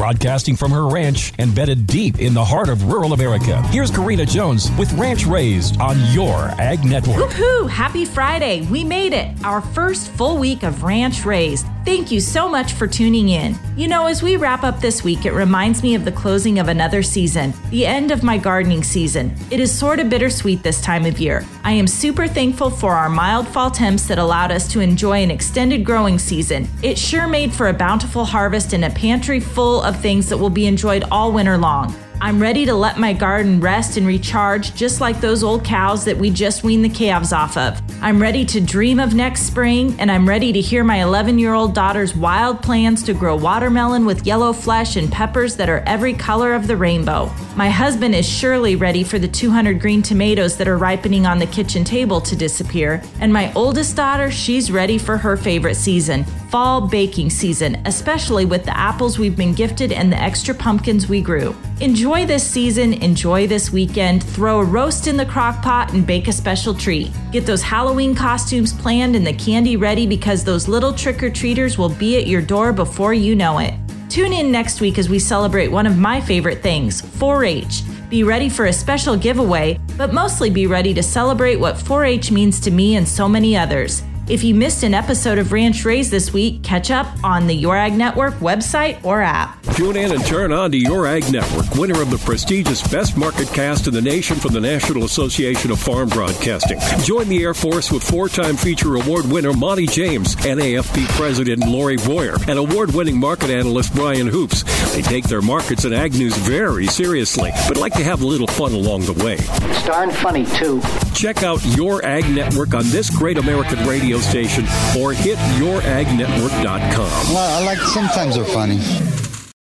broadcasting from her ranch embedded deep in the heart of rural America. Here's Karina Jones with Ranch Raised on your Ag Network. Woohoo! Happy Friday! We made it! Our first full week of Ranch Raised. Thank you so much for tuning in. You know, as we wrap up this week, it reminds me of the closing of another season, the end of my gardening season. It is sort of bittersweet this time of year. I am super thankful for our mild fall temps that allowed us to enjoy an extended growing season. It sure made for a bountiful harvest and a pantry full of things that will be enjoyed all winter long. I'm ready to let my garden rest and recharge just like those old cows that we just weaned the calves off of. I'm ready to dream of next spring, and I'm ready to hear my 11 year old daughter's wild plans to grow watermelon with yellow flesh and peppers that are every color of the rainbow. My husband is surely ready for the 200 green tomatoes that are ripening on the kitchen table to disappear, and my oldest daughter, she's ready for her favorite season fall baking season, especially with the apples we've been gifted and the extra pumpkins we grew. Enjoy this season, enjoy this weekend, throw a roast in the crock pot and bake a special treat. Get those Halloween costumes planned and the candy ready because those little trick or treaters will be at your door before you know it. Tune in next week as we celebrate one of my favorite things 4 H. Be ready for a special giveaway, but mostly be ready to celebrate what 4 H means to me and so many others. If you missed an episode of Ranch Raised this week, catch up on the Your Ag Network website or app. Tune in and turn on to Your Ag Network, winner of the prestigious Best Market Cast in the nation from the National Association of Farm Broadcasting. Join the Air Force with four-time feature award winner Monty James, NAFB President Lori Boyer, and award-winning market analyst Brian Hoops. They take their markets and ag news very seriously, but like to have a little fun along the way. It's darn funny, too. Check out Your Ag Network on this great American radio station or hit youragnetwork.com. Well, I like sometimes they're funny.